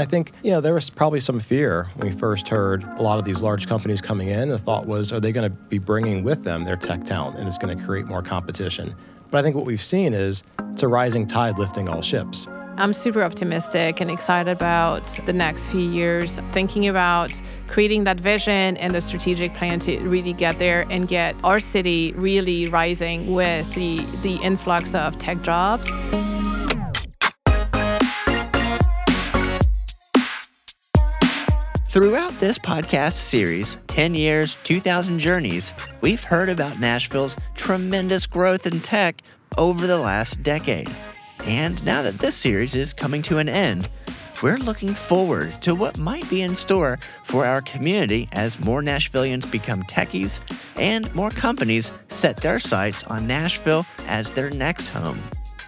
I think, you know, there was probably some fear when we first heard a lot of these large companies coming in. The thought was, are they going to be bringing with them their tech talent and it's going to create more competition? But I think what we've seen is it's a rising tide lifting all ships. I'm super optimistic and excited about the next few years, thinking about creating that vision and the strategic plan to really get there and get our city really rising with the, the influx of tech jobs. Throughout this podcast series, 10 Years, 2,000 Journeys, we've heard about Nashville's tremendous growth in tech over the last decade. And now that this series is coming to an end, we're looking forward to what might be in store for our community as more Nashvillians become techies and more companies set their sights on Nashville as their next home.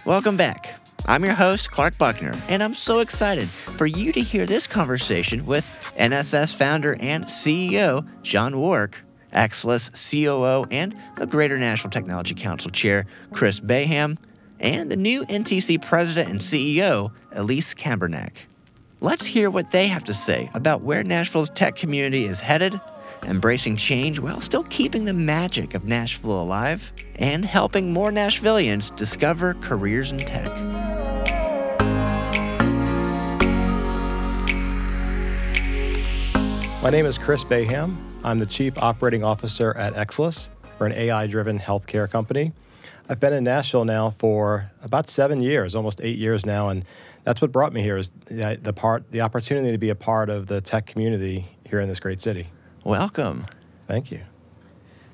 Welcome back. I'm your host, Clark Buckner, and I'm so excited for you to hear this conversation with NSS founder and CEO John Wark, Xsolis COO and the Greater Nashville Technology Council Chair Chris Bayham, and the new NTC President and CEO Elise Cambournac. Let's hear what they have to say about where Nashville's tech community is headed, embracing change while still keeping the magic of Nashville alive, and helping more Nashvillians discover careers in tech. My name is Chris Bayham. I'm the Chief Operating Officer at Xsolis. We're an AI driven healthcare company. I've been in Nashville now for about seven years, almost eight years now, and that's what brought me here is the, the part, the opportunity to be a part of the tech community here in this great city. Welcome. Thank you.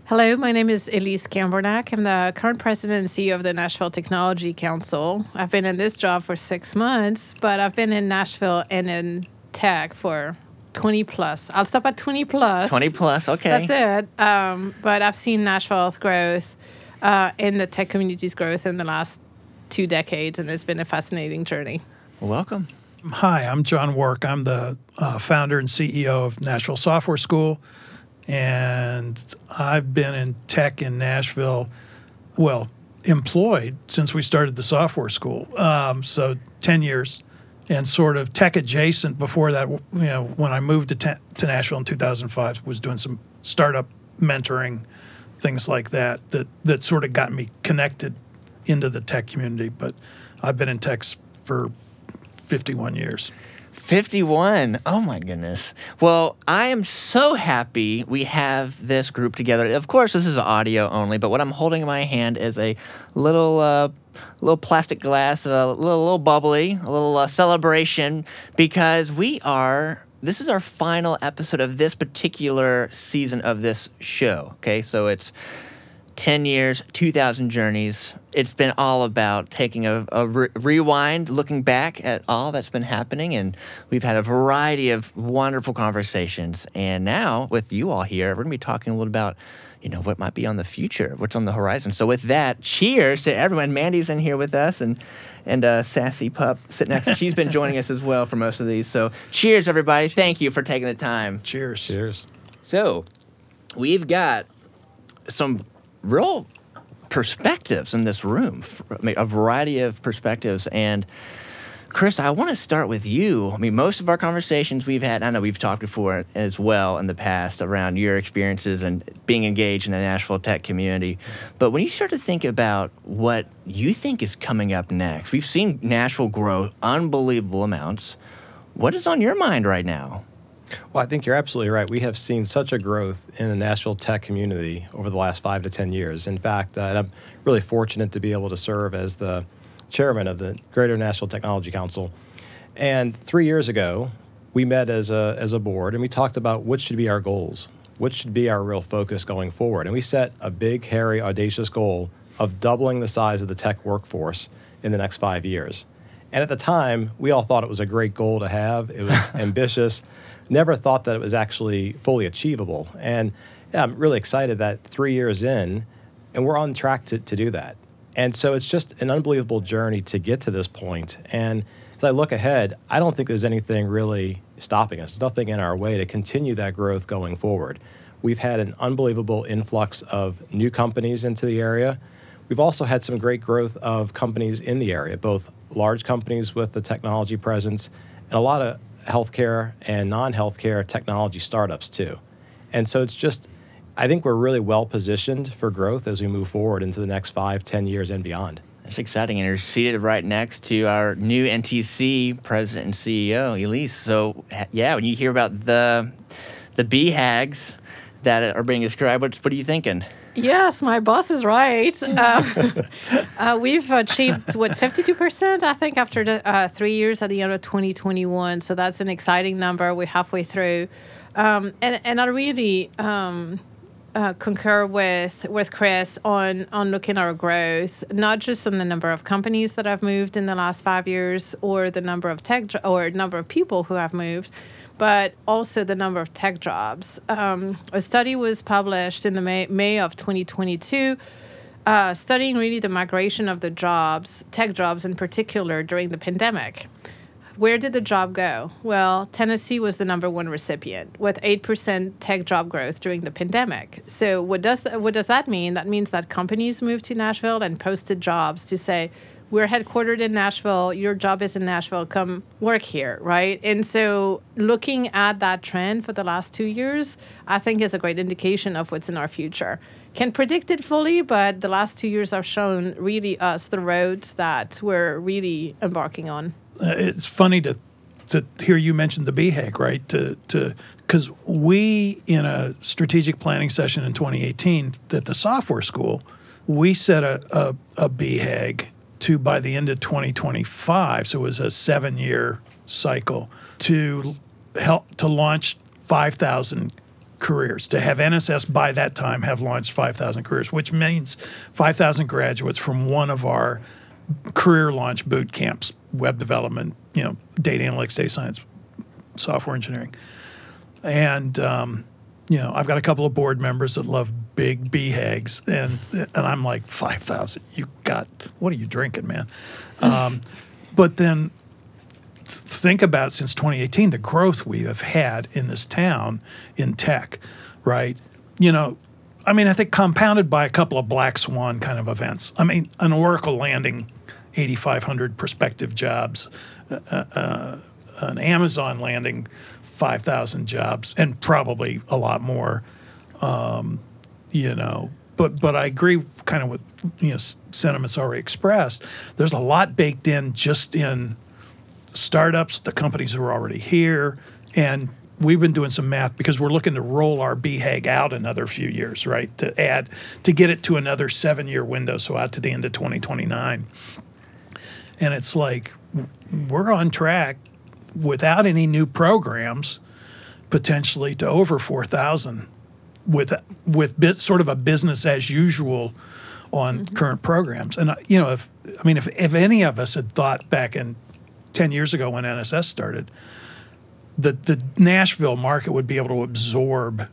Hello, my name is Elise Cambournac. I'm the current president and CEO of the Nashville Technology Council. I've been in this job for six months, but I've been in Nashville and in tech for 20 plus. I'll stop at 20 plus. 20 plus, okay. That's it. Um, but I've seen Nashville's growth uh, in the tech community's growth in the last two decades, and it's been a fascinating journey. Welcome. Hi, I'm John Wark. I'm the uh, founder and CEO of Nashville Software School, and I've been in tech in Nashville, well, employed since we started the software school. Um, so 10 years and sort of tech adjacent before that. You know, when I moved to, te- to Nashville in 2005, was doing some startup mentoring, things like that. That that sort of got me connected into the tech community. But I've been in tech for 51 years. 51. Oh my goodness. Well, I am so happy we have this group together. Of course, this is audio only, but what I'm holding in my hand is a little uh, little plastic glass, a little, little bubbly, a little uh, celebration because we are. This is our final episode of this particular season of this show. Okay, so it's 10 years, 2,000 journeys. It's been all about taking a, a re- rewind, looking back at all that's been happening. And we've had a variety of wonderful conversations. And now, with you all here, we're going to be talking a little about you know what might be on the future, what's on the horizon. So with that, cheers to everyone. Mandy's in here with us, and and uh, sassy pup sitting next. to She's been joining us as well for most of these. So cheers, everybody. Thank you for taking the time. Cheers. Cheers. So we've got some real perspectives in this room, a variety of perspectives. And Chris, I want to start with you. I mean, most of our conversations we've had, I know we've talked before as well in the past around your experiences and being engaged in the Nashville tech community. But when you start to think about what you think is coming up next, we've seen Nashville grow unbelievable amounts. What is on your mind right now? Well, I think you're absolutely right. We have seen such a growth in the Nashville tech community over the last five to 10 years. In fact, uh, I'm really fortunate to be able to serve as the chairman of the Greater Nashville Technology Council. And three years ago, we met as a, as a board and we talked about what should be our goals, what should be our real focus going forward. And we set a big, hairy, audacious goal of doubling the size of the tech workforce in the next five years. And at the time, we all thought it was a great goal to have. It was ambitious. Never thought that it was actually fully achievable. And yeah, I'm really excited that three years in, and we're on track to, to do that. And so it's just an unbelievable journey to get to this point. And as I look ahead, I don't think there's anything really stopping us. There's nothing in our way to continue that growth going forward. We've had an unbelievable influx of new companies into the area. We've also had some great growth of companies in the area, both large companies with the technology presence and a lot of healthcare and non-healthcare technology startups too. And so it's just, I think we're really well positioned for growth as we move forward into the next five, ten years and beyond. That's exciting. And you're seated right next to our new NTC president and CEO, Elise. So, yeah, when you hear about the the BHAGs that are being described, what, what are you thinking? Yes, my boss is right. Um, uh, we've achieved what 52%, I think, after the uh, three years at the end of 2021. So that's an exciting number. We're halfway through, um, and and I really. Um, uh, concur with with Chris on on looking at our growth, not just on the number of companies that have moved in the last five years, or the number of tech or number of people who have moved, but also the number of tech jobs. Um, a study was published in the May, May of 2022. Uh, studying really the migration of the jobs, tech jobs in particular, during the pandemic. Where did the job go? Well, Tennessee was the number one recipient with 8% tech job growth during the pandemic. So what does th- what does that mean? That means that companies moved to Nashville and posted jobs to say, we're headquartered in Nashville, your job is in Nashville, come work here, right? And so looking at that trend for the last 2 years, I think is a great indication of what's in our future. Can't predict it fully, but the last 2 years have shown really us the roads that we're really embarking on. uh, it's funny to to hear you mention the BHAG, right? To to because we in a strategic planning session in 2018 at the software school, we set a a, a BHAG to by the end of 2025. So it was a seven year cycle to help to launch 5,000 careers to have NSS by that time have launched 5,000 careers, which means 5,000 graduates from one of our career launch boot camps, web development, you know, data analytics, data science, software engineering. And, um, you know, I've got a couple of board members that love big BHAGs, and and I'm like five thousand. You got what are you drinking, man? Um, but then think about since 2018 the growth we have had in this town in tech, right? You know, I mean, I think compounded by a couple of black swan kind of events. I mean, an Oracle landing 8,500 prospective jobs, uh, uh, an Amazon landing 5,000 jobs, and probably a lot more. Um, you know, but but I agree kind of with you know sentiments already expressed. There's a lot baked in just in startups, the companies who are already here, and we've been doing some math because we're looking to roll our BHAG out another few years, right? To add to get it to another seven year window, so out to the end of 2029. And it's like we're on track without any new programs, potentially to over 4,000 with with bit, sort of a business as usual on current programs. And uh, you know, if I mean, if if any of us had thought back in ten years ago when NSS started, that the Nashville market would be able to absorb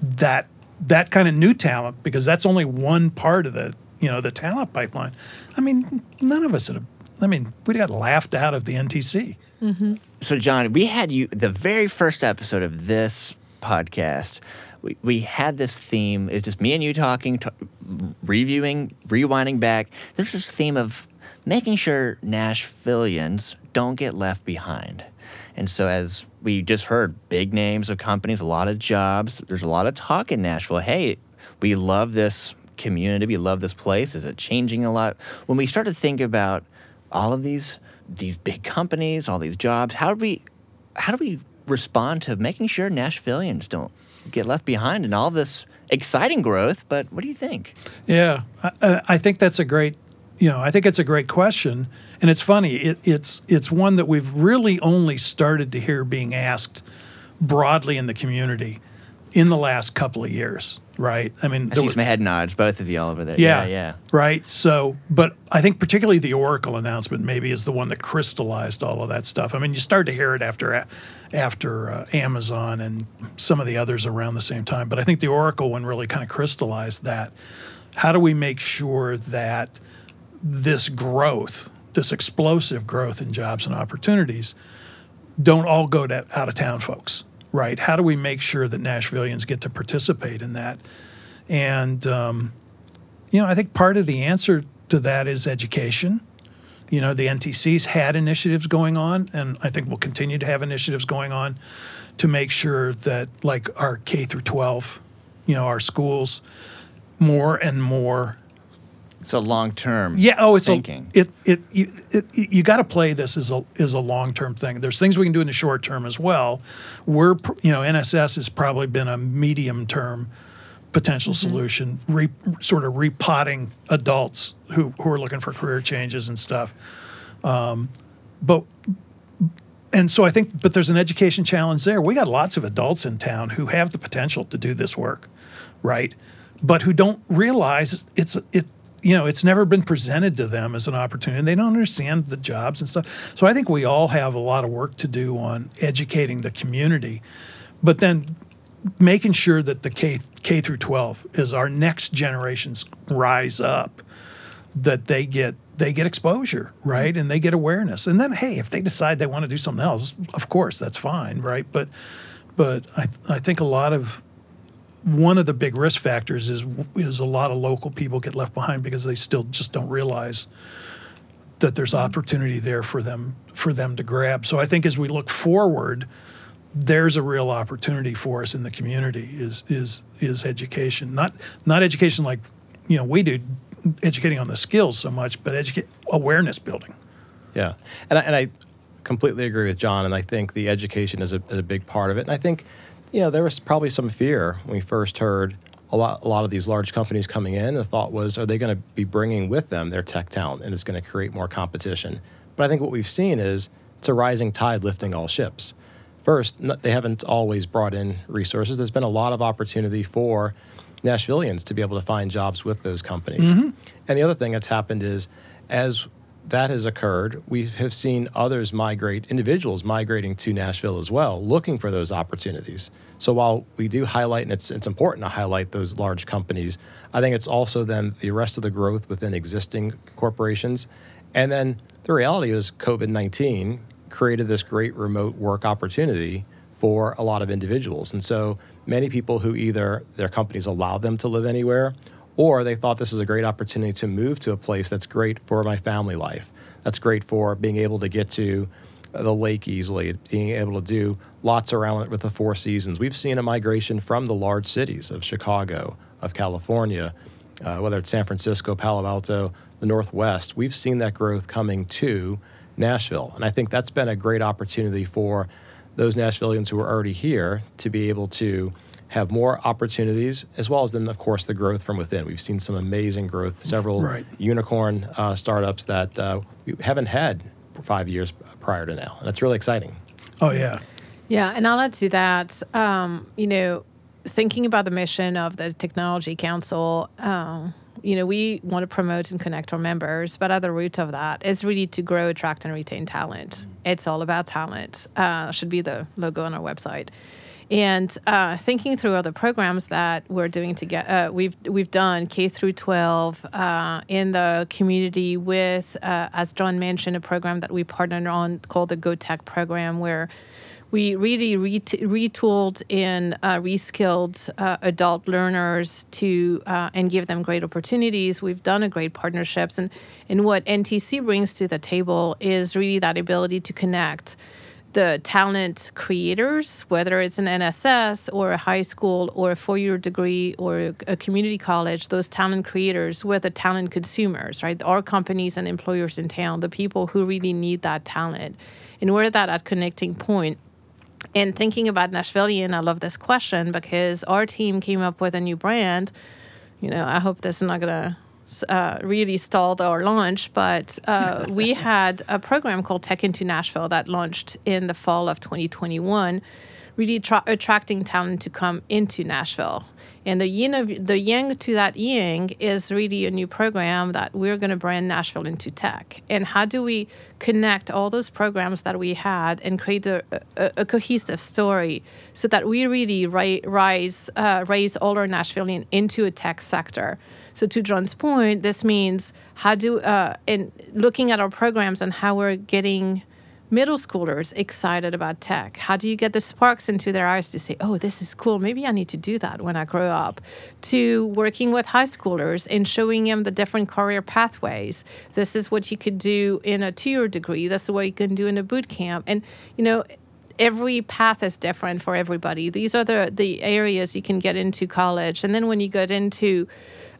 that that kind of new talent because that's only one part of the you know the talent pipeline. I mean, none of us would have. I mean, we got laughed out of the NTC. So, John, we had you the very first episode of this podcast. We, we had this theme. It's just me and you talking, t- reviewing, rewinding back. There's this theme of making sure Nashvillians don't get left behind. And so, as we just heard, big names of companies, a lot of jobs. There's a lot of talk in Nashville. Hey, we love this community. We love this place. Is it changing a lot? When we start to think about all of these these big companies, all these jobs, how do we how do we respond to making sure Nashvillians don't get left behind in all this exciting growth? But what do you think? Yeah, I- I, think that's a great, you know, I think it's a great question, and it's funny. It, it's it's one that we've really only started to hear being asked broadly in the community in the last couple of years, right? I mean, I see were- some head nods, both of you all over there. yeah, yeah. yeah. Right. So, but I think particularly the Oracle announcement maybe is the one that crystallized all of that stuff. I mean, you start to hear it after after uh, Amazon and some of the others around the same time, but I think the Oracle one really kind of crystallized that. How do we make sure that this growth, this explosive growth in jobs and opportunities, don't all go to out of town folks, right? How do we make sure that Nashvillians get to participate in that? And um, you know, I think part of the answer to that is education You know, the NTC's had initiatives going on, and I think we'll continue to have initiatives going on to make sure that, like our K through 12, you know, our schools, more and more It's a long term. yeah. Oh, it's thinking. a it it you it, you got to play this as a as a long term thing. There's things we can do in the short term as well. We're you know NSS has probably been a medium term potential solution, re, sort of repotting adults who who are looking for career changes and stuff. Um, but and so I think, but there's an education challenge there. We got lots of adults in town who have the potential to do this work, right? But who don't realize it's it. You know, it's never been presented to them as an opportunity, and they don't understand the jobs and stuff. So I think we all have a lot of work to do on educating the community, but then making sure that the K K through 12 is our next generations rise up that they get they get exposure, mm-hmm. right? And they get awareness. And then hey, if they decide they want to do something else, of course, that's fine, right? But but I I think a lot of one of the big risk factors is is a lot of local people get left behind because they still just don't realize that there's opportunity there for them for them to grab. So I think as we look forward, there's a real opportunity for us in the community is is is education. Not not education like you know we do educating on the skills so much, but educate awareness building. Yeah, and I, and I completely agree with John, and I think the education is a, is a big part of it. And I think, you know, there was probably some fear when we first heard a lot, a lot of these large companies coming in. The thought was, are they going to be bringing with them their tech talent, and it's going to create more competition? But I think what we've seen is it's a rising tide lifting all ships. First, n- they haven't always brought in resources. There's been a lot of opportunity for Nashvillians to be able to find jobs with those companies. Mm-hmm. And the other thing that's happened is, as that has occurred, we have seen others migrate, individuals migrating to Nashville as well, looking for those opportunities. So while we do highlight, and it's, it's important to highlight those large companies, I think it's also then the rest of the growth within existing corporations. And then the reality is COVID 19 created this great remote work opportunity for a lot of individuals. And so many people who either their companies allow them to live anywhere or they thought this is a great opportunity to move to a place that's great for my family life. That's great for being able to get to the lake easily, being able to do lots around it with the Four Seasons. We've seen a migration from the large cities of Chicago, of California, uh, whether it's San Francisco, Palo Alto, the Northwest. We've seen that growth coming to Nashville. And I think that's been a great opportunity for those Nashvillians who are already here to be able to have more opportunities, as well as then, of course, the growth from within. We've seen some amazing growth, several Right. unicorn uh, startups that uh, we haven't had for five years prior to now. And it's really exciting. Oh yeah. Yeah, and I'll add to that. Um, you know, thinking about the mission of the Technology Council, um, you know, we want to promote and connect our members, but at the root of that is really to grow, attract, and retain talent. It's all about talent. Uh, should be the logo on our website. And uh, thinking through other programs that we're doing together, uh, we've we've done K through 12 uh, in the community with, uh, as John mentioned, a program that we partnered on called the Go Tech program, where we really ret- retooled and uh, reskilled uh, adult learners to uh, and give them great opportunities. We've done a great partnerships, and and what NTC brings to the table is really that ability to connect the talent creators, whether it's an NSS or a high school or a four-year degree or a community college, those talent creators with the talent consumers, right? Our companies and employers in town, the people who really need that talent. And we're that at connecting point. And thinking about Nashvilleian, I love this question because our team came up with a new brand. You know, I hope this is not gonna uh, really stalled our launch, but uh, we had a program called Tech into Nashville that launched in the fall of 2021, really tra- attracting talent to come into Nashville. And the yin of the yang to that yang is really a new program that we're going to brand Nashville into tech. And how do we connect all those programs that we had and create a, a, a cohesive story so that we really ri- rise uh, raise all our Nashvilleian into a tech sector? So to John's point, this means how do uh, in looking at our programs and how we're getting middle schoolers excited about tech? How do you get the sparks into their eyes to say, oh, this is cool. Maybe I need to do that when I grow up? To working with high schoolers and showing them the different career pathways. This is what you could do in a two year degree. This is what you can do in a boot camp. And, you know, every path is different for everybody. These are the, the areas you can get into college. And then when you get into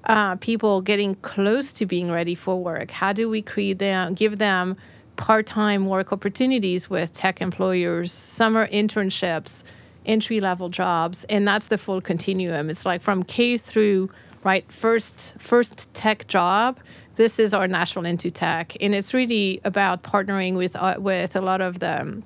uh, people getting close to being ready for work, how do we create them, give them part-time work opportunities with tech employers, summer internships, entry-level jobs, and that's the full continuum. It's like from K through right first first tech job. This is our national into tech, and it's really about partnering with uh, with a lot of the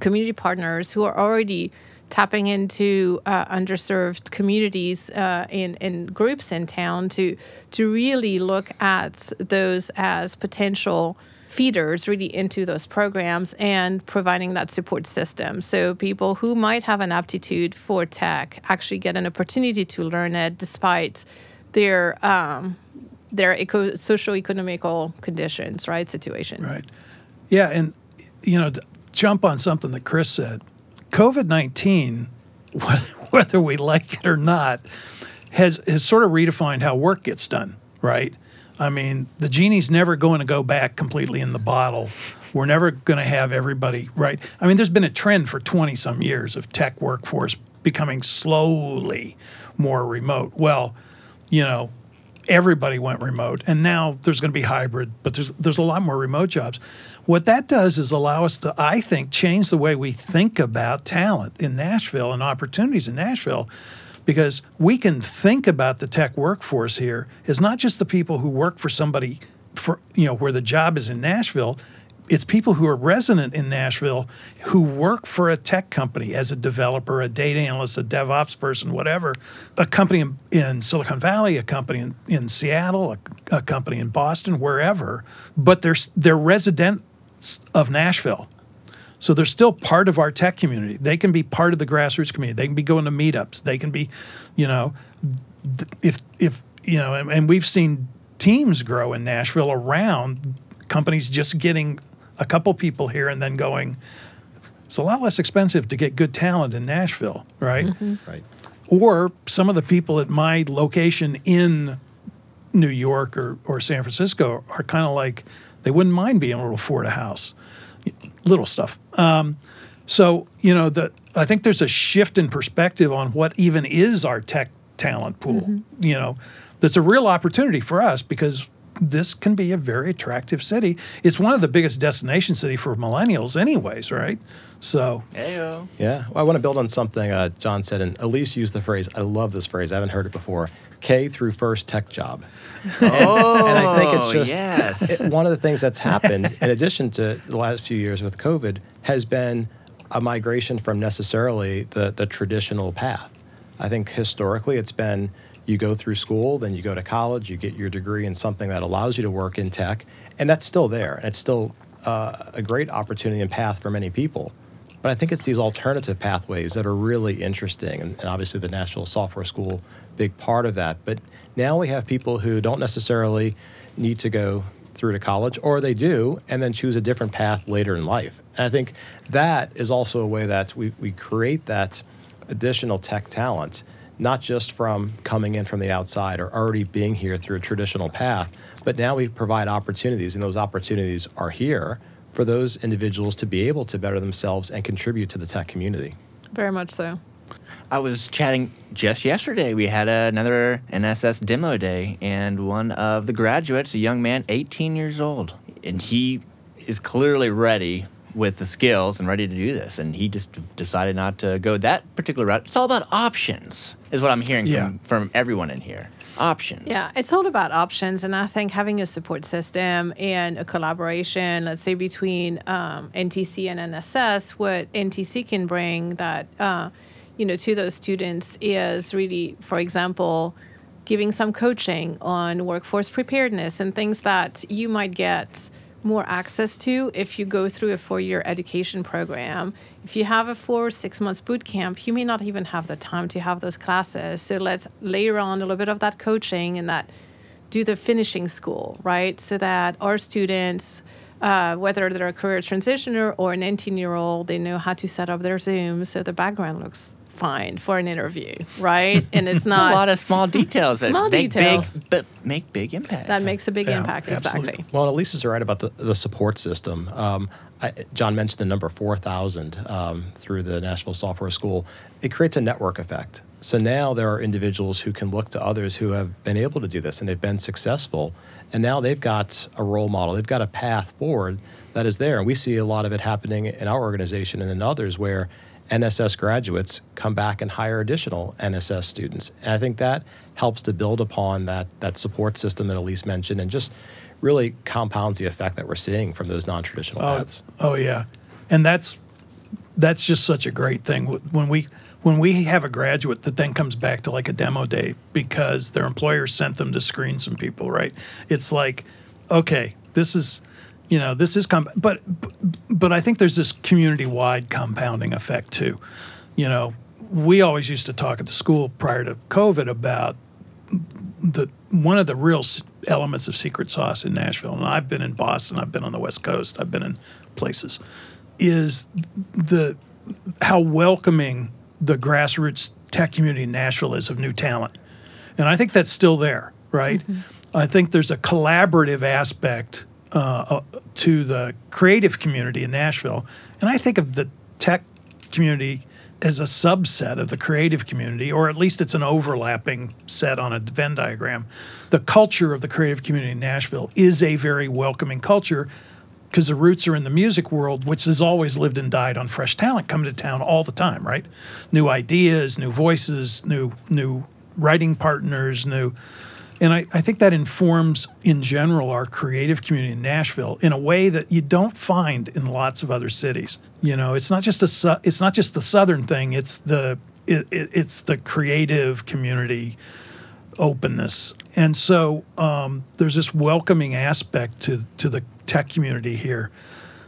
community partners who are already tapping into uh, underserved communities uh, and, and groups in town to to really look at those as potential feeders really into those programs and providing that support system. So people who might have an aptitude for tech actually get an opportunity to learn it despite their um, their eco- socio-economical conditions, right? Situation. Right. Yeah, and you know, jump on something that Chris said. COVID nineteen, whether we like it or not, has has sort of redefined how work gets done. Right. I mean, the genie's never going to go back completely in the bottle. We're never going to have everybody right. I mean, there's been a trend for 20 some years of tech workforce becoming slowly more remote. Well, you know, everybody went remote, and now there's going to be hybrid, but there's there's a lot more remote jobs. What that does is allow us to, I think, change the way we think about talent in Nashville and opportunities in Nashville because we can think about the tech workforce here as not just the people who work for somebody for you know where the job is in Nashville. It's people who are resident in Nashville who work for a tech company as a developer, a data analyst, a DevOps person, whatever, a company in, in Silicon Valley, a company in, in Seattle, a, a, company in Boston, wherever, but they're, they're residents of Nashville. So they're still part of our tech community. They can be part of the grassroots community. They can be going to meetups. They can be, you know, if if you know, and, and we've seen teams grow in Nashville around companies just getting a couple people here and then going. It's a lot less expensive to get good talent in Nashville, right? Mm-hmm. Right. Or some of the people at my location in New York or, or San Francisco are kind of like they wouldn't mind being able to afford a house little stuff. Um, so you know, the I think there's a shift in perspective on what even is our tech talent pool. Mm-hmm. You know, that's a real opportunity for us because this can be a very attractive city. It's one of the biggest destination city for millennials, anyways, right? So, Heyo. yeah. Well, I want to build on something uh, John said, and Elise used the phrase. I love this phrase. I haven't heard it before. K through first tech job. Oh, and I think it's just yes. it- one of the things that's happened in addition to the last few years with COVID has been a migration from necessarily the, the traditional path. I think historically it's been you go through school, then you go to college, you get your degree in something that allows you to work in tech, and that's still there. And it's still uh, a great opportunity and path for many people. But I think it's these alternative pathways that are really interesting, and, and obviously the National Software School, big part of that. But now we have people who don't necessarily need to go through to college, or they do, and then choose a different path later in life. And I think that is also a way that we, we create that additional tech talent, not just from coming in from the outside or already being here through a traditional path, but now we provide opportunities, and those opportunities are here for those individuals to be able to better themselves and contribute to the tech community. Very much so. I was chatting just yesterday. We had another NSS demo day, and one of the graduates, a young man, 18 years old, and he is clearly ready with the skills and ready to do this. And he just decided not to go that particular route. It's all about options, is what I'm hearing Yeah. from, from everyone in here. Options. Yeah, it's all about options, and I think having a support system and a collaboration, let's say between um, NTC and NSS, what NTC can bring that uh, you know to those students is really, for example, giving some coaching on workforce preparedness and things that you might get more access to if you go through a four-year education program. If you have a four or six months boot camp, you may not even have the time to have those classes. So let's layer on a little bit of that coaching and that do the finishing school, right? So that our students Uh, whether they're a career transitioner or an 18 year old, they know how to set up their Zoom so the background looks fine for an interview, right? And it's not a lot of small details that Small make details. big, but make big impact. that makes a big Yeah, impact. absolutely. Exactly. Well, Elise is right about the, the support system. Um, I, John mentioned the number 4,000 um, through the Nashville Software School. It creates a network effect. So now there are individuals who can look to others who have been able to do this and they've been successful. And now they've got a role model, they've got a path forward that is there. And we see a lot of it happening in our organization and in others where NSS graduates come back and hire additional NSS students. And I think that helps to build upon that, that support system that Elise mentioned and just really compounds the effect that we're seeing from those non-traditional Oh, paths. oh yeah, and that's that's just such a great thing when we when we have a graduate that then comes back to like a demo day because their employer sent them to screen some people. Right? It's like, okay, this is, you know, this is com- but but I think there's this community wide compounding effect too. You know, we always used to talk at the school prior to COVID about the one of the real elements of secret sauce in Nashville, and I've been in Boston, I've been on the West Coast, I've been in places, is the how welcoming the grassroots tech community in Nashville is of new talent, and I think that's still there, right? Mm-hmm. I think there's a collaborative aspect uh, uh, to the creative community in Nashville, and I think of the tech community as a subset of the creative community, or at least it's an overlapping set on a Venn diagram. The culture of the creative community in Nashville is a very welcoming culture because the roots are in the music world, which has always lived and died on fresh talent coming to town all the time, right? New ideas, new voices, new new writing partners, new and I, I think that informs in general our creative community in Nashville in a way that you don't find in lots of other cities. You know, it's not just a su- it's not just the southern thing. It's the it, it, it's the creative community openness, and so um, there's this welcoming aspect to to the tech community here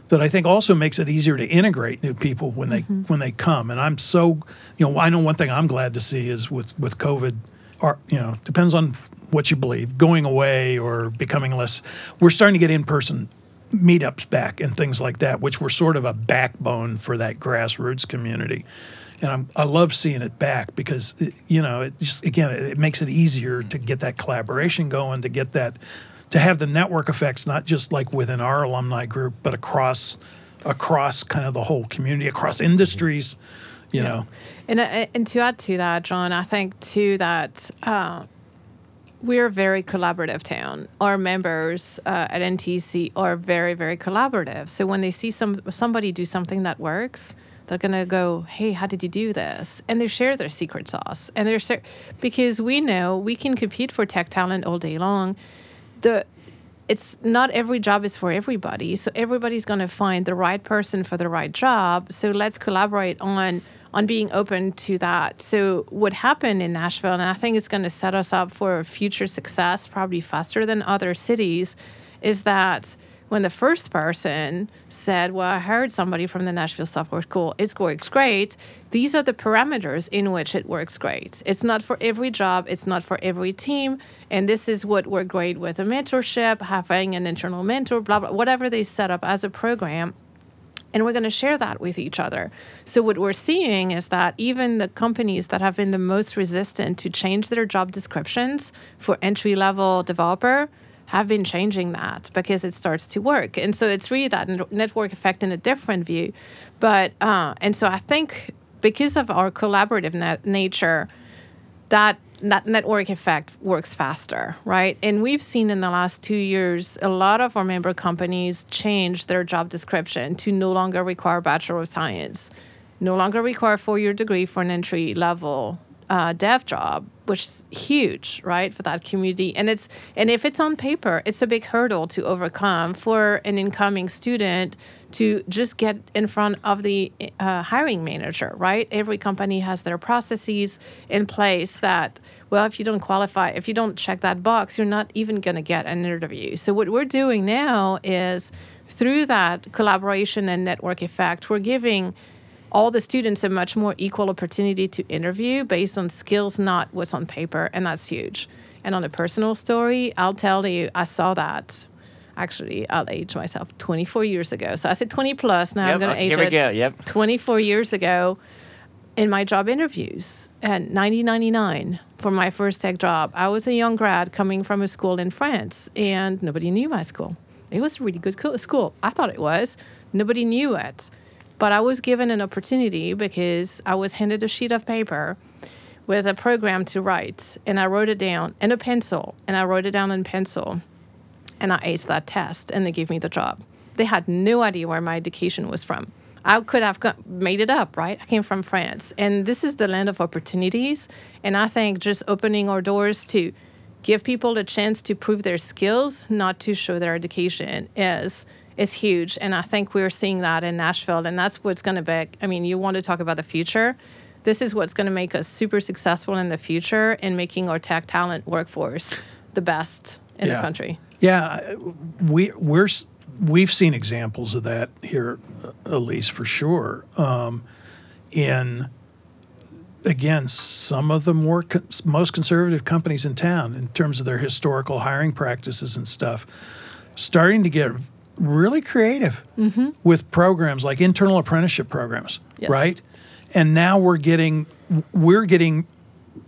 that I think also makes it easier to integrate new people when they when they come. And I'm so you know I know one thing I'm glad to see is with with COVID, or you know depends on what you believe, going away or becoming less. We're starting to get in person meetups back and things like that, which were sort of a backbone for that grassroots community. And I'm, I love seeing it back because it, you know it just again it, it makes it easier to get that collaboration going, to get that to have the network effects not just like within our alumni group, but across across kind of the whole community, across industries. You know, And, uh, and to add to that, John, I think too that uh, we're a very collaborative town. Our members uh, at NTC are very, very collaborative. So when they see some somebody do something that works, they're gonna go, "Hey, how did you do this?" And they share their secret sauce. And they're share- because we know we can compete for tech talent all day long. The it's not every job is for everybody. So everybody's going to find the right person for the right job. So let's collaborate on on being open to that. So what happened in Nashville, and I think it's going to set us up for future success, probably faster than other cities, is that when the first person said, Well, I heard somebody from the Nashville Software School, it works great. These are the parameters in which it works great. It's not for every job, it's not for every team. And this is what worked great with a mentorship, having an internal mentor, blah, blah, whatever they set up as a program and we're going to share that with each other. So what we're seeing is that even the companies that have been the most resistant to change their job descriptions for entry level developer have been changing that because it starts to work. And so it's really that network effect in a different view. But uh, and so I think because of our collaborative nat- nature, that that network effect works faster, right? And we've seen in the last two years a lot of our member companies change their job description to no longer require Bachelor of Science, no longer require four-year degree for an entry level uh, dev job, which is huge, right, for that community. And it's and if it's on paper, it's a big hurdle to overcome for an incoming student to just get in front of the uh, hiring manager, right? Every company has their processes in place that, well, if you don't qualify, if you don't check that box, you're not even going to get an interview. So, what we're doing now is through that collaboration and network effect, we're giving all the students a much more equal opportunity to interview based on skills, not what's on paper. And that's huge. And on a personal story, I'll tell you, I saw that actually, I'll age myself 24 years ago. So I said 20 plus. Now I'm going to okay, age here we it. go. Yep. 24 years ago in my job interviews at 1999 for my first tech job. I was a young grad coming from a school in France, and nobody knew my school. It was a really good school. I thought it was. Nobody knew it. But I was given an opportunity because I was handed a sheet of paper with a program to write, and I wrote it down in a pencil, and I wrote it down in pencil and I aced that test, and they gave me the job. They had no idea where my education was from. I could have made it up, right? I came from France, and this is the land of opportunities. And I think just opening our doors to give people a chance to prove their skills, not to show their education, is is huge. And I think we're seeing that in Nashville, and that's what's going to be. I mean, you want to talk about the future. This is what's going to make us super successful in the future in making our tech talent workforce the best in the country. Yeah, we we're we've seen examples of that here, Elise, for sure. Um, in again, some of the more con- most conservative companies in town, in terms of their historical hiring practices and stuff, starting to get really creative with programs like internal apprenticeship programs, Yes. right? And now we're getting we're getting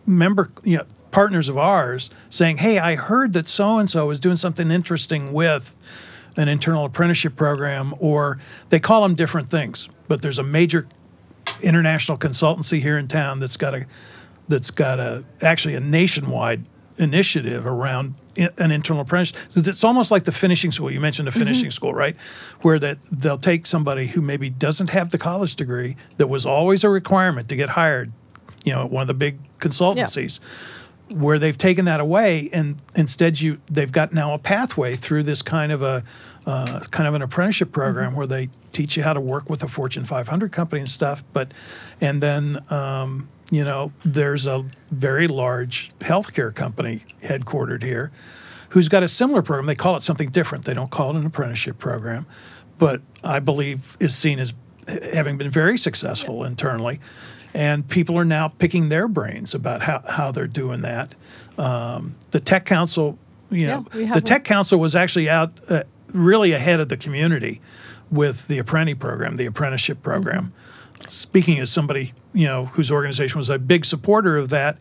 member you know, partners of ours saying, "Hey, I heard that so and so is doing something interesting with an internal apprenticeship program," or they call them different things. But there's a major international consultancy here in town that's got a that's got a actually a nationwide initiative around an internal apprenticeship. It's almost like the finishing school. You mentioned the mm-hmm. finishing school, right? Where that they'll take somebody who maybe doesn't have the college degree that was always a requirement to get hired, you know, at one of the big consultancies. Where they've taken that away, and instead you they've got now a pathway through this kind of a uh, kind of an apprenticeship program where they teach you how to work with a Fortune 500 company and stuff. But and then um, you know there's a very large healthcare company headquartered here who's got a similar program. They call it something different. They don't call it an apprenticeship program, but I believe is seen as having been very successful internally. And people are now picking their brains about how, how they're doing that. Um, the Tech Council, you know, Yeah, the. Tech Council was actually out uh, really ahead of the community with the apprentice program, the apprenticeship program. Speaking as somebody, you know, whose organization was a big supporter of that,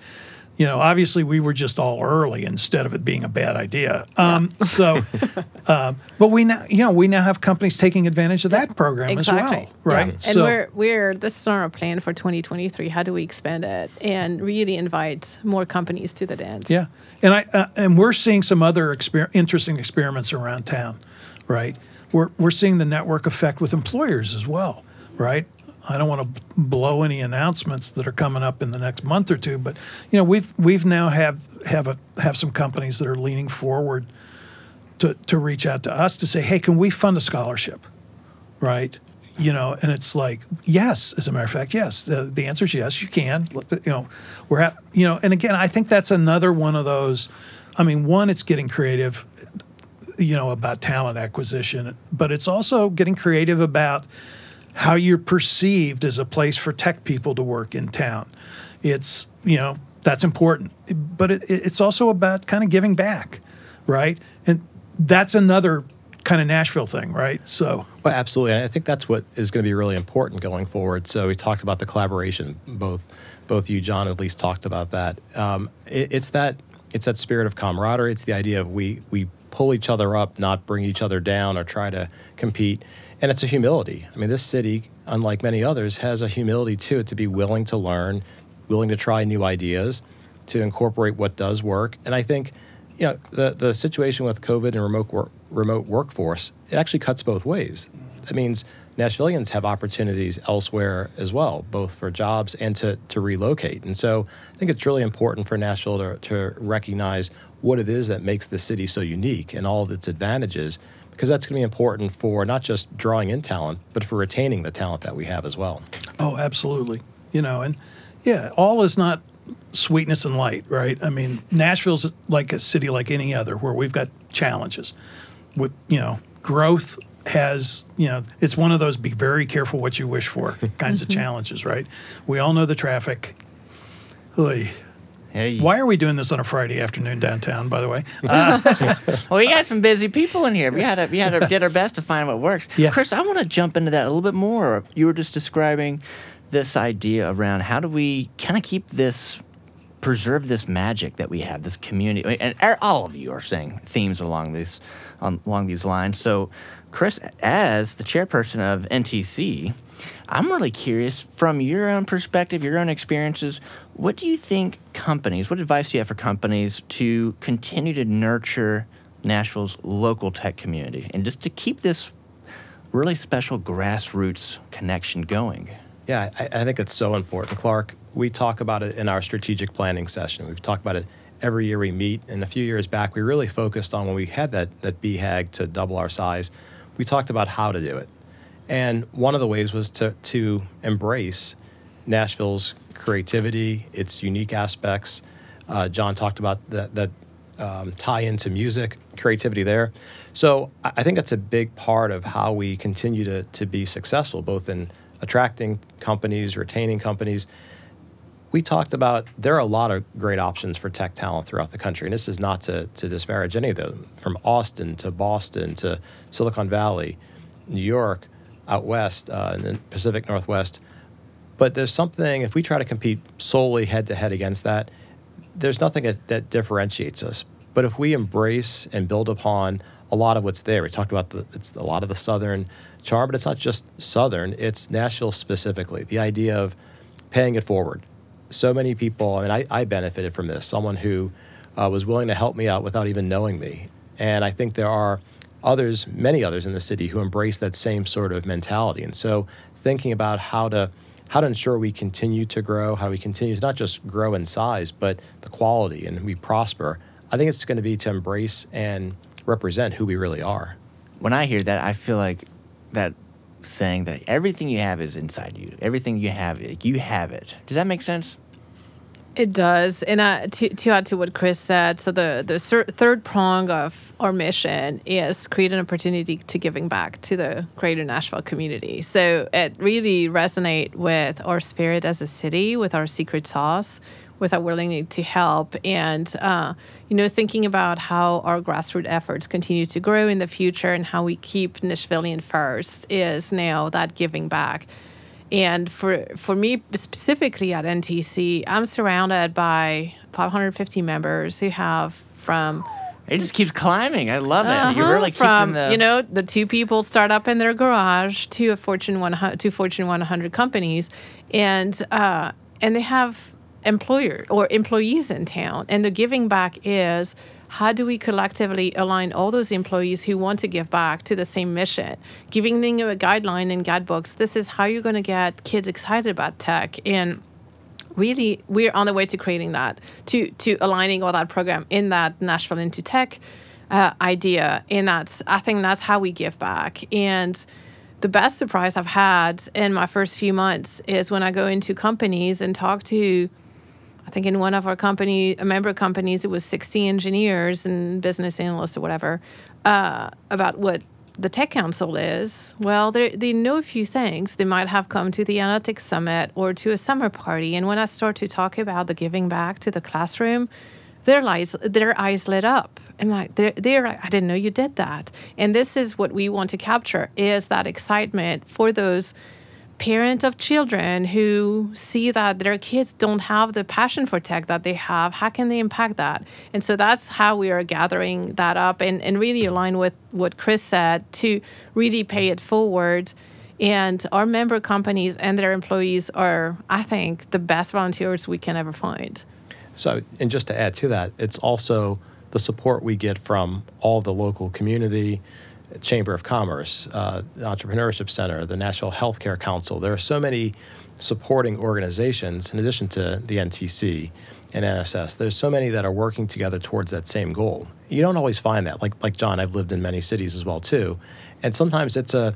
you know, obviously we were just all early instead of it being a bad idea. Um, so, um, but we now, you know, we now have companies taking advantage of that program as well, right? Yeah. And we're we're this is our plan for 2023. How do we expand it and really invite more companies to the dance? Yeah, and I uh, and we're seeing some other exper- interesting experiments around town, right? We're we're seeing the network effect with employers as well, right? I don't want to blow any announcements that are coming up in the next month or two, but you know we've we've now have have a have some companies that are leaning forward to to reach out to us to say, hey, can we fund a scholarship, right? You know, and it's like, yes, as a matter of fact, yes. The, the answer is yes, you can. You know, we're at, you know, and again, I think that's another one of those. I mean, one, it's getting creative, you know, about talent acquisition, but it's also getting creative about how you're perceived as a place for tech people to work in town. It's, you know, that's important, but it, it's also about kind of giving back, right? And that's another kind of Nashville thing, right? So, Well, absolutely. And I think that's what is going to be really important going forward. So we talked about the collaboration. Both, both you, John, at least talked about that. Um, it, it's that it's that spirit of camaraderie. It's the idea of we we pull each other up, not bring each other down or try to compete. And it's a humility. I mean, this city, unlike many others, has a humility to it to be willing to learn, willing to try new ideas, to incorporate what does work. And I think you know the the situation with COVID and remote work, remote workforce it actually cuts both ways. That means Nashvillians have opportunities elsewhere as well, both for jobs and to to relocate. And so I think it's really important for Nashville to, to recognize what it is that makes the city so unique and all of its advantages, because that's going to be important for not just drawing in talent, but for retaining the talent that we have as well. oh, absolutely. You know, and yeah, all is not sweetness and light, right? I mean, Nashville's like a city like any other where we've got challenges. With, you know, growth has, you know, it's one of those be very careful what you wish for kinds of mm-hmm. challenges, right? We all know the traffic. Oy. Hey. Why are we doing this on a Friday afternoon downtown, by the way? Uh, Well, we got some busy people in here. We had to, we had to did our best to find what works. Yeah. Chris, I want to jump into that a little bit more. You were just describing this idea around how do we kind of keep this, preserve this magic that we have, this community, and er- all of you are saying themes along these, um, along these lines. So, Chris, as the chairperson of NTC, I'm really curious from your own perspective, your own experiences. What do you think companies, what advice do you have for companies to continue to nurture Nashville's local tech community and just to keep this really special grassroots connection going? Yeah, I, I think it's so important, Clark. We talk about it in our strategic planning session. We've talked about it every year we meet. And a few years back, we really focused on when we had that, that BHAG to double our size, we talked about how to do it. And one of the ways was to, to embrace Nashville's creativity, its unique aspects. Uh, John talked about that, that um, tie into music, creativity there. So I think that's a big part of how we continue to, to be successful, both in attracting companies, retaining companies. We talked about there are a lot of great options for tech talent throughout the country, and this is not to, to disparage any of them, from Austin to Boston to Silicon Valley, New York, out west, uh, and then Pacific Northwest. But there's something, if we try to compete solely head to head against that, there's nothing that, that differentiates us. But if we embrace and build upon a lot of what's there, we talked about the, it's a lot of the Southern charm, but it's not just Southern, it's Nashville specifically. The idea of paying it forward. So many people, I mean, I, I benefited from this. Someone who uh, was willing to help me out without even knowing me. And I think there are others, many others in the city who embrace that same sort of mentality. And so thinking about how to how to ensure we continue to grow, how we continue to not just grow in size, but the quality and we prosper. I think it's going to be to embrace and represent who we really are. When I hear that, I feel like that saying that everything you have is inside you. Everything you have, you have it. Does that make sense? It does, and uh, to to add to what Chris said, so the the third prong of our mission is create an opportunity to giving back to the greater Nashville community. So it really resonate with our spirit as a city, with our secret sauce, with our willingness to help, and uh, you know thinking about how our grassroots efforts continue to grow in the future and how we keep Nashvilleian first is now that giving back. And for for me specifically at NTC, I'm surrounded by 550 members who have from It just keeps climbing. I love it. You're uh-huh, really from keeping the you know the two people start up in their garage to a Fortune 100 to Fortune 100 companies, and uh, and they have employer or employees in town, and the giving back is how do we collectively align all those employees who want to give back to the same mission, giving them a guideline and guidebooks. This is how you're going to get kids excited about tech. And really we're on the way to creating that to to aligning all that program in that nashville into tech uh, idea. And that's i think that's how we give back. And the best surprise i've had in my first few months is when i go into companies and talk to i think in one of our company a member companies it was 60 engineers and business analysts or whatever uh, about what the Tech Council is, well, they they know a few things. They might have come to the Analytics Summit or to a summer party, and when I start to talk about the giving back to the classroom, their eyes their eyes lit up. And like they're, they're I didn't know you did that. And this is what we want to capture is that excitement for those parent of children who see that their kids don't have the passion for tech that they have how can they impact that? And so that's how we are gathering that up and, and really align with what chris said to really pay it forward. And our member companies and their employees are i think the best volunteers we can ever find. So, and just to add to that, it's also the support we get from all the local community, Chamber of Commerce, uh, the Entrepreneurship Center, the Nashville Healthcare Council. There are so many supporting organizations in addition to the NTC and NSS. There's so many that are working together towards that same goal. You don't always find that. Like like John, I've lived in many cities as well too, and sometimes it's a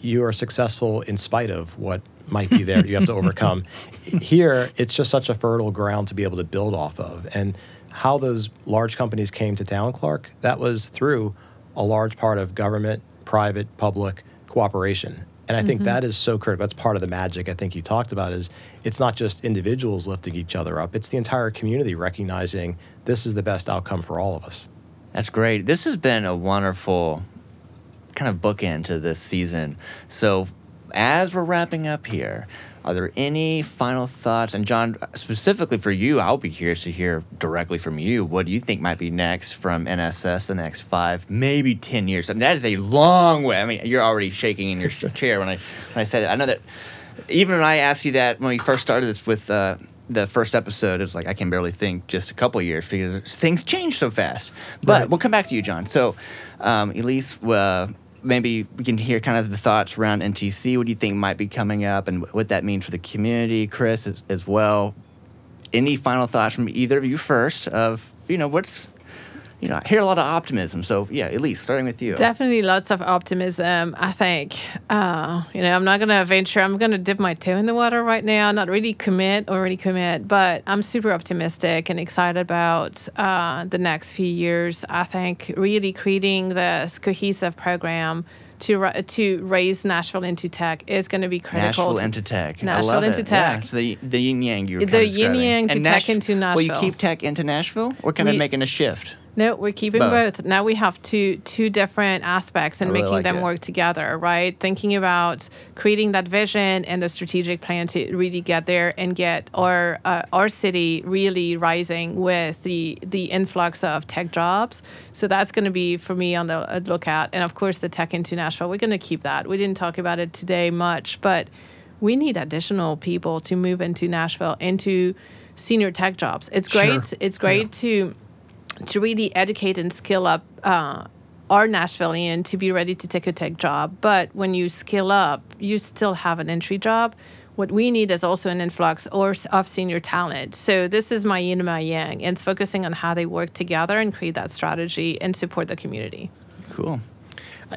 you are successful in spite of what might be there you have to overcome. Here, it's just such a fertile ground to be able to build off of. And how those large companies came to town, Clark, that was through a large part of government, private, public cooperation. And I think mm-hmm. that is so critical. That's part of the magic I think you talked about is it's not just individuals lifting each other up, it's the entire community recognizing this is the best outcome for all of us. That's great. This has been a wonderful kind of bookend to this season. So, as we're wrapping up here, are there any final thoughts? And, John, specifically for you, I'll be curious to hear directly from you. What do you think might be next from NSS the next five, maybe 10 years? I mean, that is a long way. I mean, you're already shaking in your chair when I, when I said that. I know that even when I asked you that when we first started this with, uh, the first episode, it was like I can barely think just a couple years because things change so fast. But Right. we'll come back to you, John. So, um, Elise, uh, maybe we can hear kind of the thoughts around NTC. What do you think might be coming up and what that means for the community? Chris, as, as well. Any final thoughts from either of you first of, you know, what's, you know, I hear a lot of optimism. So, yeah, Elise, starting with you. Definitely lots of optimism. I think, uh, you know, I'm not going to venture, I'm going to dip my toe in the water right now, not really commit or really commit, but I'm super optimistic and excited about uh, the next few years. I think really creating this cohesive program to, to raise Nashville into tech is going to be critical. Nashville into tech. I love into it. Yeah, tech. so the, the yin yang you were The yin yang to And tech into Nashville. Will you keep tech into Nashville or kind of making a shift? No, we're keeping Both. both. Now we have two two different aspects and really making like them it. work together, right? Thinking about creating that vision and the strategic plan to really get there and get our uh, our city really rising with the the influx of tech jobs. So that's going to be for me on the lookout. And of course, the tech into Nashville, we're going to keep that. We didn't talk about it today much, but we need additional people to move into Nashville into senior tech jobs. It's Sure. great. It's great to to really educate and skill up uh, our Nashvilleian to be ready to take a tech job. But when you skill up, you still have an entry job. What we need is also an influx or of senior talent. So this is my yin and my yang, and it's focusing on how they work together and create that strategy and support the community. Cool.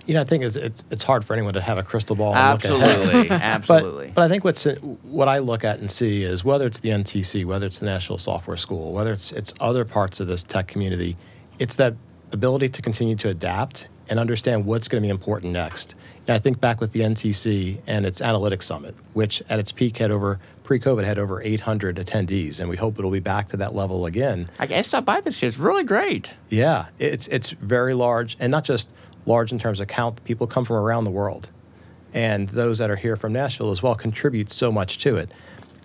You know, I think it's, it's, it's hard for anyone to have a crystal ball. and look ahead. Absolutely. But, Absolutely. but I think what's what I look at and see is whether it's the NTC, whether it's the Nashville Software School, whether it's it's other parts of this tech community, it's that ability to continue to adapt and understand what's going to be important next. And I think back with the NTC and its analytics summit, which at its peak had over pre-COVID had over 800 attendees, and we hope it'll be back to that level again. I, I stopped by this year. It's really great. Yeah, it's it's very large, and not just large in terms of count. People come from around the world, and those that are here from Nashville as well contribute so much to it.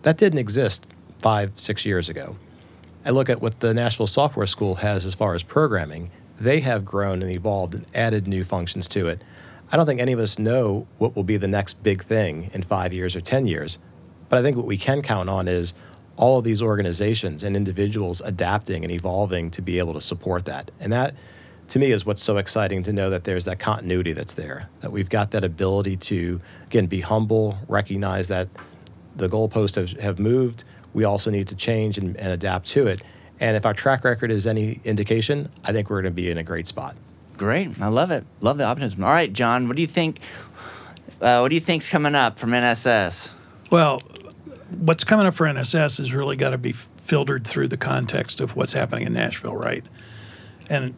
That didn't exist five, six years ago. I look at what the Nashville Software School has as far as programming. They have grown and evolved and added new functions to it. I don't think any of us know what will be the next big thing in five years or 10 years. But I think what we can count on is all of these organizations and individuals adapting and evolving to be able to support that. And that, to me, is what's so exciting to know that there's that continuity that's there, that we've got that ability to, again, be humble, recognize that the goalposts have, have moved. We also need to change and, and adapt to it. And if our track record is any indication, I think we're going to be in a great spot. Great. I love it. Love the optimism. All right, John, what do you think? Uh, what do you think's coming up from NSS? Well, what's coming up for NSS has really got to be filtered through the context of what's happening in Nashville, right? And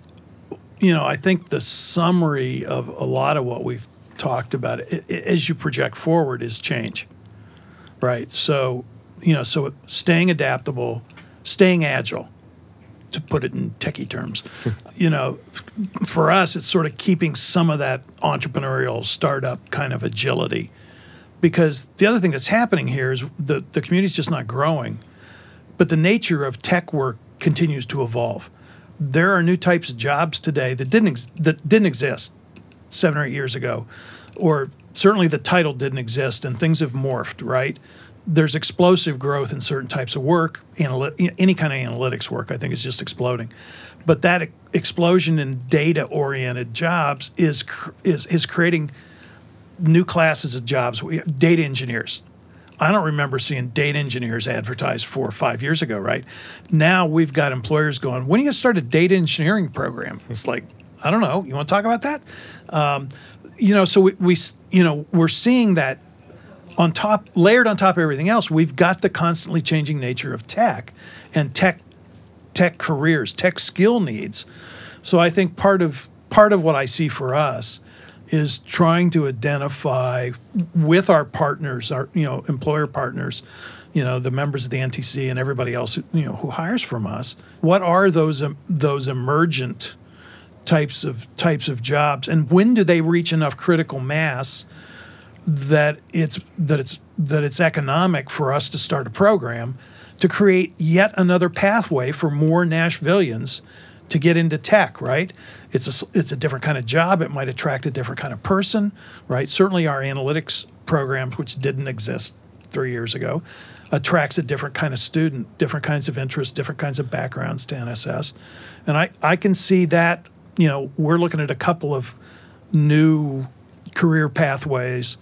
you know, I think the summary of a lot of what we've talked about i- i- as you project forward is change, right? So, you know, so staying adaptable, staying agile, to put it in techie terms, you know, for us, it's sort of keeping some of that entrepreneurial startup kind of agility. Because the other thing that's happening here is the, the community's just not growing but the nature of tech work continues to evolve there are new types of jobs today that didn't ex- that didn't exist seven or eight years ago or certainly the title didn't exist and things have morphed right there's explosive growth in certain types of work Analy- any kind of analytics work i think is just exploding but that e- explosion in data oriented jobs is cr- is is creating new classes of jobs. We data engineers. I don't remember seeing data engineers advertised four or five years ago, right? Now we've got employers going, when are you going to start a data engineering program? It's like, I don't know. You want to talk about that? Um, you know, so we, we, you know, we're seeing that on top, layered on top of everything else, we've got the constantly changing nature of tech and tech, tech careers, tech skill needs. So I think part of part of what I see for us is trying to identify with our partners, our you know employer partners, you know the members of the NTC and everybody else who, you know who hires from us. What are those um, those emergent types of types of jobs, and when do they reach enough critical mass that it's that it's that it's economic for us to start a program to create yet another pathway for more Nashvillians to get into tech, right? It's a, it's a different kind of job. It might attract a different kind of person, right? Certainly, our analytics programs, which didn't exist three years ago, attracts a different kind of student, different kinds of interests, different kinds of backgrounds to NSS. And I, I can see that, you know, we're looking at a couple of new career pathways,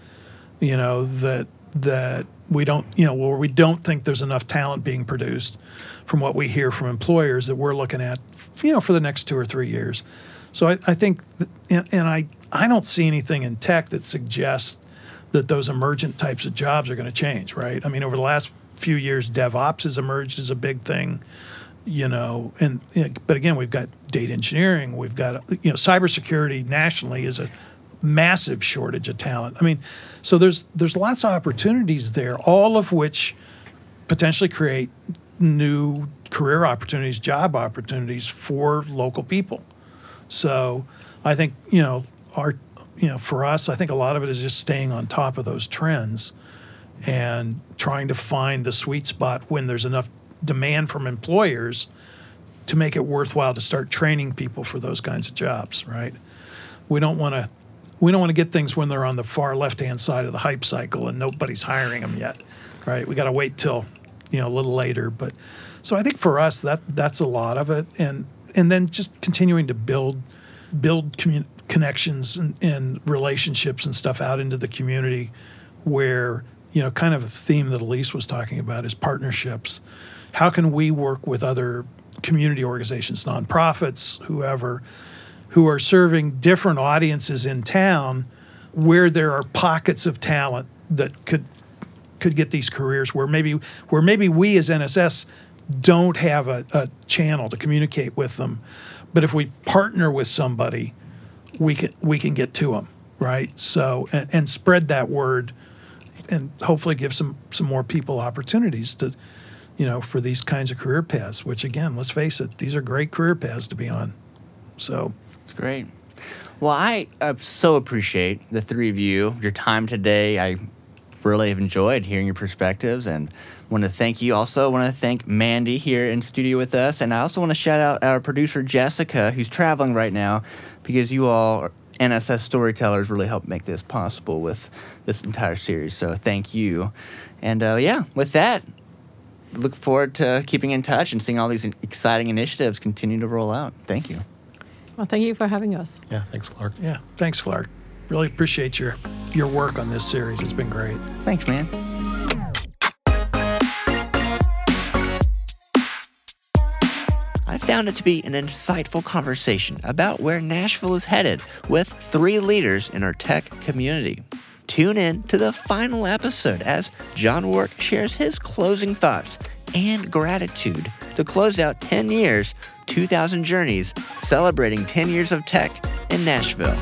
you know, that that we don't, you know, where we don't think there's enough talent being produced from what we hear from employers that we're looking at, you know, for the next two or three years. So I, I think, and, and I, I don't see anything in tech that suggests that those emergent types of jobs are going to change, right? I mean, over the last few years, DevOps has emerged as a big thing, you know, and but again, we've got data engineering, we've got you know, cybersecurity nationally is a massive shortage of talent. I mean, so there's there's lots of opportunities there, all of which potentially create new career opportunities, job opportunities for local people. So I think you know our you know for us, I think a lot of it is just staying on top of those trends and trying to find the sweet spot when there's enough demand from employers to make it worthwhile to start training people for those kinds of jobs, right? We don't want to we don't want to get things when they're on the far left hand side of the hype cycle and nobody's hiring them yet, right? We got to wait till you know a little later. But so I think for us that that's a lot of it, and and then just continuing to build build commun- connections and, and relationships and stuff out into the community where you know kind of a theme that Elise was talking about is partnerships. How can we work with other community organizations, nonprofits, whoever, who are serving different audiences in town where there are pockets of talent that could could get these careers where maybe where maybe we as NSS don't have a, a channel to communicate with them, but if we partner with somebody, we can we can get to them, right? So and, and spread that word, and hopefully give some some more people opportunities to, you know, for these kinds of career paths. Which again, let's face it, these are great career paths to be on. So It's great. Well, I uh, so appreciate the three of you, your time today. I really have enjoyed hearing your perspectives and want to thank you also. want to thank Mandy here in studio with us. And I also want to shout out our producer, Jessica, who's traveling right now because you all, NSS storytellers, really helped make this possible with this entire series. So thank you. And uh, yeah, with that, look forward to keeping in touch and seeing all these exciting initiatives continue to roll out. Thank you. Well, thank you for having us. Yeah, thanks, Clark. yeah, thanks, Clark. Really appreciate your your work on this series. It's been great. Thanks, man. I found it to be an insightful conversation about where Nashville is headed with three leaders in our tech community. Tune in to the final episode as John Wark shares his closing thoughts and gratitude to close out 10 years, 2,000 journeys, celebrating 10 years of tech in Nashville.